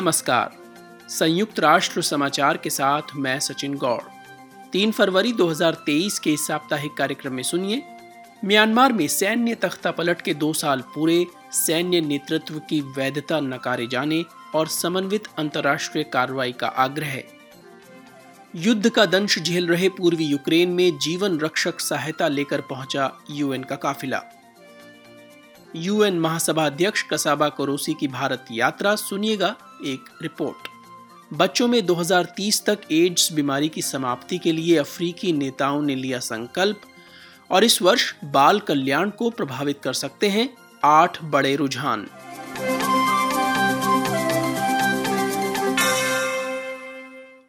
नमस्कार। संयुक्त राष्ट्र समाचार के साथ मैं सचिन गौड़। तीन फरवरी 2023 के साप्ताहिक कार्यक्रम में सुनिए। म्यांमार में सैन्य तख्ता पलट के दो साल पूरे, सैन्य नेतृत्व की वैधता नकारे जाने और समन्वित अंतर्राष्ट्रीय कार्रवाई का आग्रह युद्ध का दंश झेल रहे पूर्वी यूक्रेन में जीवन रक्षक सहायता लेकर पहुँचा यूएन का काफिला। यूएन महासभा अध्यक्ष कसाबा कोरोसी की भारत यात्रा सुनिएगा। एक रिपोर्ट। बच्चों में 2030 तक एड्स बीमारी की समाप्ति के लिए अफ्रीकी नेताओं ने लिया संकल्प और इस वर्ष बाल कल्याण को प्रभावित कर सकते हैं आठ बड़े रुझान।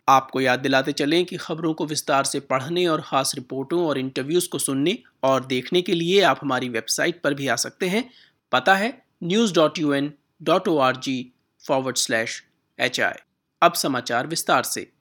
आपको याद दिलाते चलें कि खबरों को विस्तार से पढ़ने और ख़ास रिपोर्टों और इंटरव्यूज़ को सुनने और देखने के लिए आप हमारी वेबसाइट पर भी आ सकते हैं। पता है news dot U N dot O R G forward slash H I अब समाचार विस्तार से।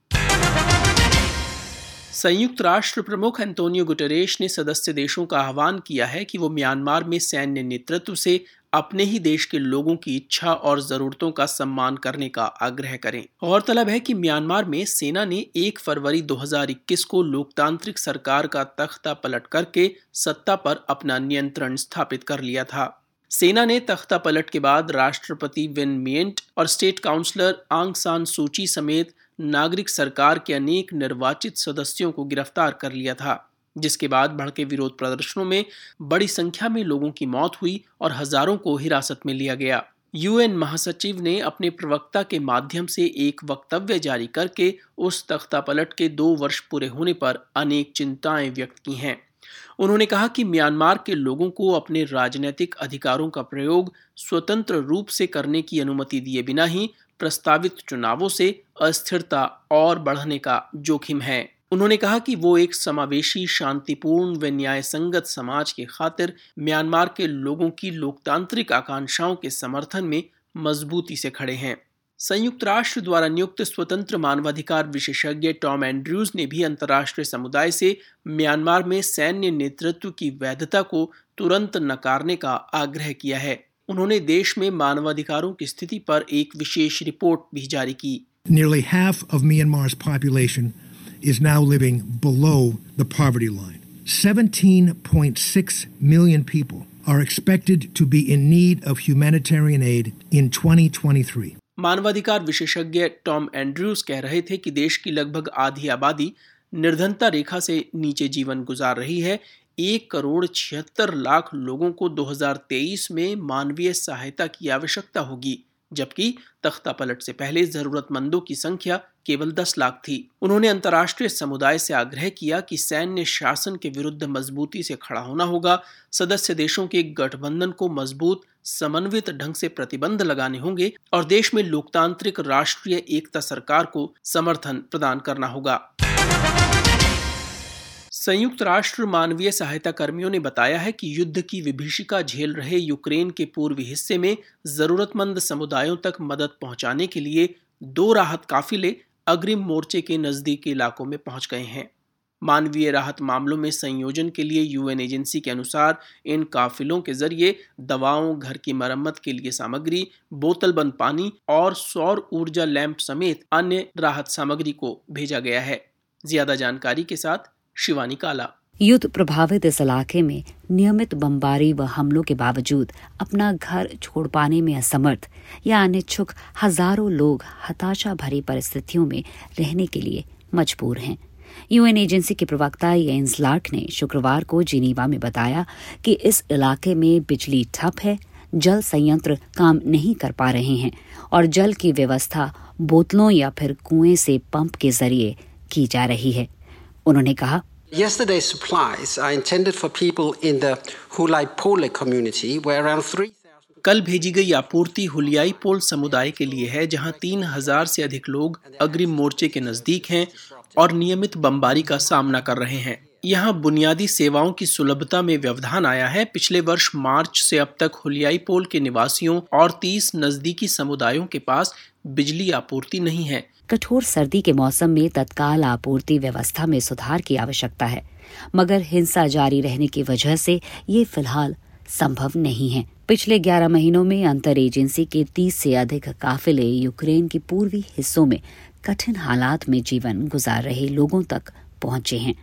संयुक्त राष्ट्र प्रमुख एंटोनियो गुटरेश ने सदस्य देशों का आह्वान किया है कि वो म्यांमार में सैन्य नेतृत्व से अपने ही देश के लोगों की इच्छा और जरूरतों का सम्मान करने का आग्रह करें। और तलब है कि म्यांमार में सेना ने 1 फरवरी 2021 को लोकतांत्रिक सरकार का तख्ता पलट करके सत्ता पर अपना नियंत्रण स्थापित कर लिया था। सेना ने तख्ता पलट के बाद राष्ट्रपति विन मियंट और स्टेट काउंसलर आंग सान सूची समेत नागरिक सरकार के अनेक निर्वाचित सदस्यों को गिरफ़्तार कर लिया था, जिसके बाद भड़के विरोध प्रदर्शनों में बड़ी संख्या में लोगों की मौत हुई और हज़ारों को हिरासत में लिया गया। यूएन महासचिव ने अपने प्रवक्ता के माध्यम से एक वक्तव्य जारी करके उस तख्ता पलट के दो वर्ष पूरे होने पर अनेक चिंताएँ व्यक्त की हैं। उन्होंने कहा कि म्यांमार के लोगों को अपने राजनीतिक अधिकारों का प्रयोग स्वतंत्र रूप से करने की अनुमति दिए बिना ही प्रस्तावित चुनावों से अस्थिरता और बढ़ने का जोखिम है। उन्होंने कहा कि वो एक समावेशी, शांतिपूर्ण व न्याय संगत समाज के खातिर म्यांमार के लोगों की लोकतांत्रिक आकांक्षाओं के समर्थन में मजबूती से खड़े हैं। संयुक्त राष्ट्र द्वारा नियुक्त स्वतंत्र मानवाधिकार विशेषज्ञ टॉम एंड्रयूज ने भी अंतर्राष्ट्रीय समुदाय से म्यांमार में सैन्य नेतृत्व की वैधता को तुरंत नकारने का आग्रह किया है उन्होंने देश में मानवाधिकारों की स्थिति पर एक विशेष रिपोर्ट भी जारी की Nearly half of Myanmar's population is now living below the poverty line. 17.6 million people are expected to be in need of humanitarian aid in 2023. मानवाधिकार विशेषज्ञ टॉम एंड्रयूज कह रहे थे कि देश की लगभग आधी आबादी निर्धनता रेखा से नीचे जीवन गुजार रही है। एक करोड़ छिहत्तर लाख लोगों को 2023 में मानवीय सहायता की आवश्यकता होगी। जबकि तख्ता पलट से पहले जरूरतमंदों की संख्या केवल 10 लाख थी। उन्होंने अंतर्राष्ट्रीय समुदाय से आग्रह किया कि सैन्य शासन के विरुद्ध मजबूती से खड़ा होना होगा। सदस्य देशों के गठबंधन को मज़बूत, समन्वित ढंग से प्रतिबंध लगाने होंगे और देश में लोकतांत्रिक राष्ट्रीय एकता सरकार को समर्थन प्रदान करना होगा। संयुक्त राष्ट्र मानवीय सहायता कर्मियों ने बताया है कि युद्ध की विभीषिका झेल रहे यूक्रेन के पूर्वी हिस्से में जरूरतमंद समुदायों तक मदद पहुँचाने के लिए दो राहत काफिले अग्रिम मोर्चे के नजदीकी इलाकों में पहुँच गए हैं। मानवीय राहत मामलों में संयोजन के लिए यूएन एजेंसी के अनुसार इन काफिलों के ज़रिए दवाओं, घर की मरम्मत के लिए सामग्री, बोतलबंद पानी और सौर ऊर्जा लैंप समेत अन्य राहत सामग्री को भेजा गया है। ज़्यादा जानकारी के साथ शिवानी काला। युद्ध प्रभावित इस इलाके में नियमित बमबारी व हमलों के बावजूद अपना घर छोड़ पाने में असमर्थ या अनिच्छुक हज़ारों लोग हताशा भरी परिस्थितियों में रहने के लिए मजबूर हैं। यूएन एजेंसी के प्रवक्ता येन्स लार्क ने शुक्रवार को जिनीवा में बताया कि इस इलाके में बिजली ठप है, जल संयंत्र काम नहीं कर पा रहे हैं और जल की व्यवस्था बोतलों या फिर कुएँ से पंप के ज़रिए की जा रही है। उन्होंने कहा Yesterday's supplies are intended for people in the Hulai Pole community, where around 3 कल भेजी गई आपूर्ति हुलियाई पोल समुदाय के लिए है, जहाँ तीन हज़ार से अधिक लोग अग्रिम मोर्चे के नज़दीक हैं और नियमित बमबारी का सामना कर रहे हैं। यहाँ बुनियादी सेवाओं की सुलभता में व्यवधान आया है। पिछले वर्ष मार्च से अब तक हुलियाई पोल के निवासियों और 30 नजदीकी समुदायों के पास बिजली आपूर्ति नहीं है। कठोर सर्दी के मौसम में तत्काल आपूर्ति व्यवस्था में सुधार की आवश्यकता है, मगर हिंसा जारी रहने की वजह से ये फ़िलहाल संभव नहीं है। पिछले 11 महीनों में अंतर एजेंसी के 30 से अधिक काफिले यूक्रेन के पूर्वी हिस्सों में कठिन हालात में जीवन गुजार रहे लोगों तक पहुँचे हैं।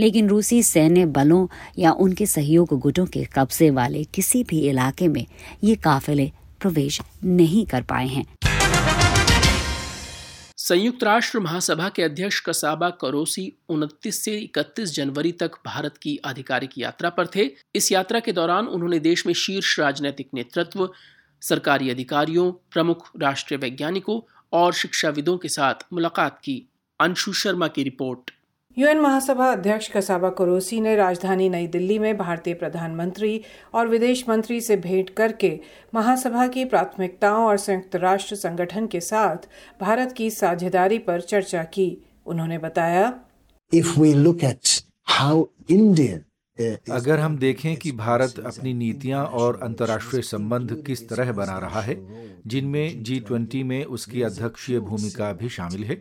लेकिन रूसी सैन्य बलों या उनके सहयोग गुटों के कब्जे वाले किसी भी इलाके में ये काफिले प्रवेश नहीं कर पाए हैं। संयुक्त राष्ट्र महासभा के अध्यक्ष कसाबा करोसी 29 से 31 जनवरी तक भारत की आधिकारिक यात्रा पर थे। इस यात्रा के दौरान उन्होंने देश में शीर्ष राजनीतिक नेतृत्व, सरकारी अधिकारियों, प्रमुख राष्ट्रीय वैज्ञानिकों और शिक्षाविदों के साथ मुलाकात की। अंशु शर्मा की रिपोर्ट। यूएन महासभा अध्यक्ष कसाबा कुरोसी ने राजधानी नई दिल्ली में भारतीय प्रधानमंत्री और विदेश मंत्री से भेंट करके महासभा की प्राथमिकताओं और संयुक्त राष्ट्र संगठन के साथ भारत की साझेदारी पर चर्चा की। उन्होंने बताया if we look at how India अगर हम देखें कि भारत अपनी नीतियाँ और अंतर्राष्ट्रीय संबंध किस तरह बना रहा है, जिनमें जी ट्वेंटी में उसकी अध्यक्षीय भूमिका भी शामिल है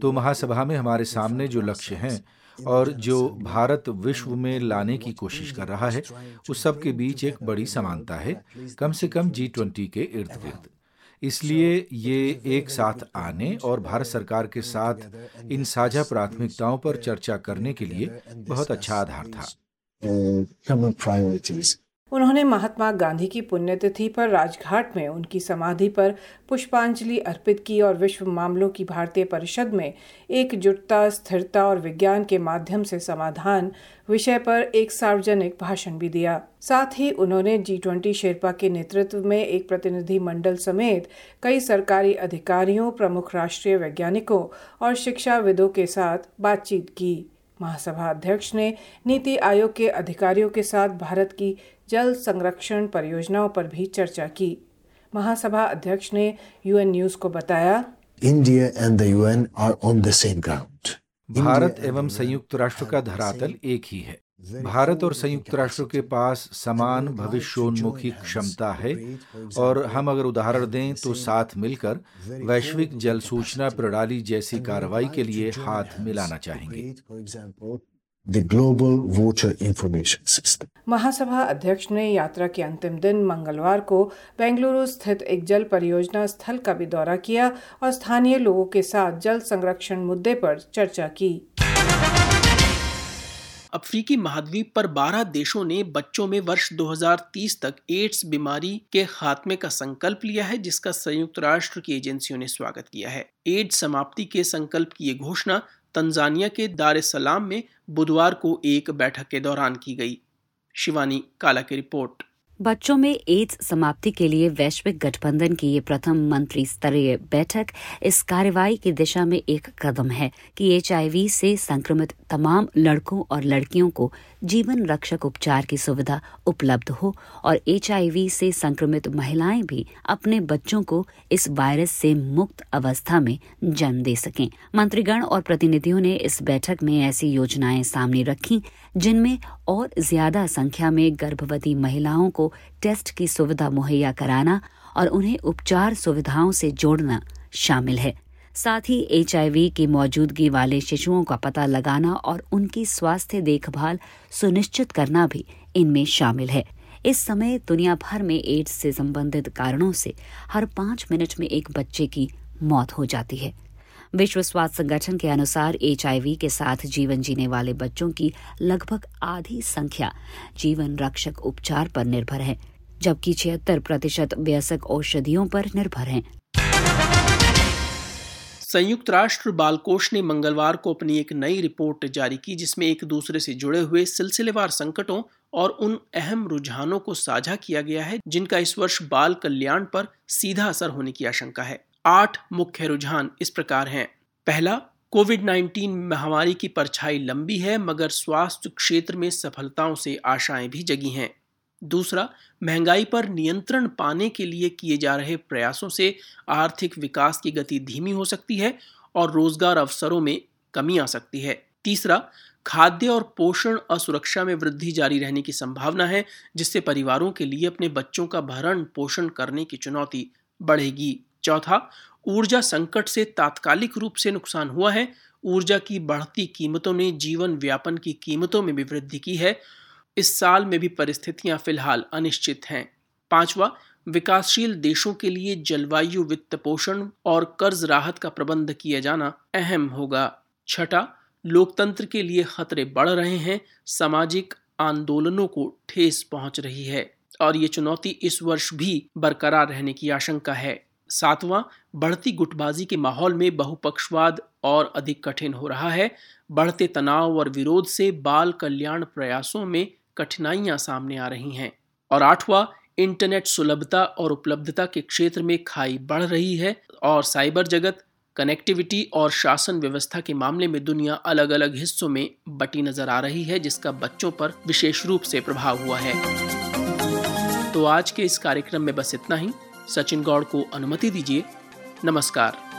तो महासभा में हमारे सामने जो लक्ष्य हैं और जो भारत विश्व में लाने की कोशिश कर रहा है, उस सब के बीच एक बड़ी समानता है, कम से कम जी ट्वेंटी के इर्द गिर्द इसलिए ये एक साथ आने और भारत सरकार के साथ इन साझा प्राथमिकताओं पर चर्चा करने के लिए बहुत अच्छा आधार था। Common priorities. उन्होंने महात्मा गांधी की पुण्यतिथि पर राजघाट में उनकी समाधि पर पुष्पांजलि अर्पित की और विश्व मामलों की भारतीय परिषद में एकजुटता, स्थिरता और विज्ञान के माध्यम से समाधान विषय पर एक सार्वजनिक भाषण भी दिया साथ ही उन्होंने जी ट्वेंटी शेरपा के नेतृत्व में एक प्रतिनिधि मंडल समेत कई सरकारी अधिकारियों, प्रमुख राष्ट्रीय वैज्ञानिकों और शिक्षाविदों के साथ बातचीत की महासभा अध्यक्ष ने नीति आयोग के अधिकारियों के साथ भारत की जल संरक्षण परियोजनाओं पर भी चर्चा की। महासभा अध्यक्ष ने यूएन न्यूज़ को बताया India and the UN are on the same ground Bharat एवं संयुक्त राष्ट्र का धरातल एक ही है। भारत और संयुक्त राष्ट्र के पास समान भविष्योन्मुखी क्षमता है और हम अगर उदाहरण दें तो साथ मिलकर वैश्विक जल सूचना प्रणाली जैसी कार्रवाई के लिए हाथ मिलाना चाहेंगे For example, the Global Water Information System. महासभा अध्यक्ष ने यात्रा के अंतिम दिन मंगलवार को बेंगलुरु स्थित एक जल परियोजना स्थल का भी दौरा किया और स्थानीय लोगों के साथ जल संरक्षण मुद्दे पर चर्चा की अफ्रीकी महाद्वीप पर 12 देशों ने बच्चों में वर्ष 2030 तक एड्स बीमारी के खात्मे का संकल्प लिया है, जिसका संयुक्त राष्ट्र की एजेंसियों ने स्वागत किया है। एड्स समाप्ति के संकल्प की ये घोषणा तंजानिया के दार सलाम में बुधवार को एक बैठक के दौरान की गई। शिवानी काला की रिपोर्ट। बच्चों में एड्स समाप्ति के लिए वैश्विक गठबंधन की ये प्रथम मंत्री स्तरीय बैठक इस कार्रवाई की दिशा में एक कदम है कि एच से संक्रमित तमाम लड़कों और लड़कियों को जीवन रक्षक उपचार की सुविधा उपलब्ध हो और एच से संक्रमित महिलाएँ भी अपने बच्चों को इस वायरस से मुक्त अवस्था में जन्म दे सकें। मंत्रीगण और प्रतिनिधियों ने इस बैठक में ऐसी योजनाएँ सामने रखी जिनमें और ज़्यादा संख्या में गर्भवती महिलाओं को टेस्ट की सुविधा मुहैया कराना और उन्हें उपचार सुविधाओं से जोड़ना शामिल है। साथ ही एचआईवी की मौजूदगी वाले शिशुओं का पता लगाना और उनकी स्वास्थ्य देखभाल सुनिश्चित करना भी इनमें शामिल है। इस समय दुनिया भर में एड्स से संबंधित कारणों से हर पाँच मिनट में एक बच्चे की मौत हो जाती है। विश्व स्वास्थ्य संगठन के अनुसार एचआईवी के साथ जीवन जीने वाले बच्चों की लगभग आधी संख्या जीवन रक्षक उपचार पर निर्भर है, जबकि छिहत्तर प्रतिशत व्यसक औषधियों पर निर्भर हैं। संयुक्त राष्ट्र बाल कोष ने मंगलवार को अपनी एक नई रिपोर्ट जारी की, जिसमें एक दूसरे से जुड़े हुए सिलसिलेवार संकटों और उन अहम रुझानों को साझा किया गया है, जिनका इस वर्ष बाल कल्याण पर सीधा असर होने की आशंका है। आठ मुख्य रुझान इस प्रकार हैं। पहला कोविड 19 महामारी की परछाई लंबी है, मगर स्वास्थ्य क्षेत्र में सफलताओं से आशाएँ भी जगी हैं। दूसरा, महँगाई पर नियंत्रण पाने के लिए किए जा रहे प्रयासों से आर्थिक विकास की गति धीमी हो सकती है और रोज़गार अवसरों में कमी आ सकती है। तीसरा, खाद्य और पोषण असुरक्षा में वृद्धि जारी रहने की संभावना है, जिससे परिवारों के लिए अपने बच्चों का भरण पोषण करने की चुनौती बढ़ेगी। चौथा, ऊर्जा संकट से तात्कालिक रूप से नुकसान हुआ है। ऊर्जा की बढ़ती कीमतों ने जीवन व्यापन की कीमतों में भी वृद्धि की है। इस साल में भी परिस्थितियाँ फ़िलहाल अनिश्चित हैं। पांचवा, विकासशील देशों के लिए जलवायु वित्त पोषण और कर्ज राहत का प्रबंध किया जाना अहम होगा। छठा, लोकतंत्र के लिए खतरे बढ़ रहे हैं। सामाजिक आंदोलनों को ठेस पहुँच रही है और ये चुनौती इस वर्ष भी बरकरार रहने की आशंका है। सातवां, बढ़ती गुटबाजी के माहौल में बहुपक्षवाद और अधिक कठिन हो रहा है। बढ़ते तनाव और विरोध से बाल कल्याण प्रयासों में कठिनाइयाँ सामने आ रही हैं। और आठवां, इंटरनेट सुलभता और उपलब्धता के क्षेत्र में खाई बढ़ रही है और साइबर जगत, कनेक्टिविटी और शासन व्यवस्था के मामले में दुनिया अलग अलग हिस्सों में बटी नज़र आ रही है, जिसका बच्चों पर विशेष रूप से प्रभाव हुआ है। तो आज के इस कार्यक्रम में बस इतना ही। सचिन गौड़ को अनुमति दीजिए। नमस्कार।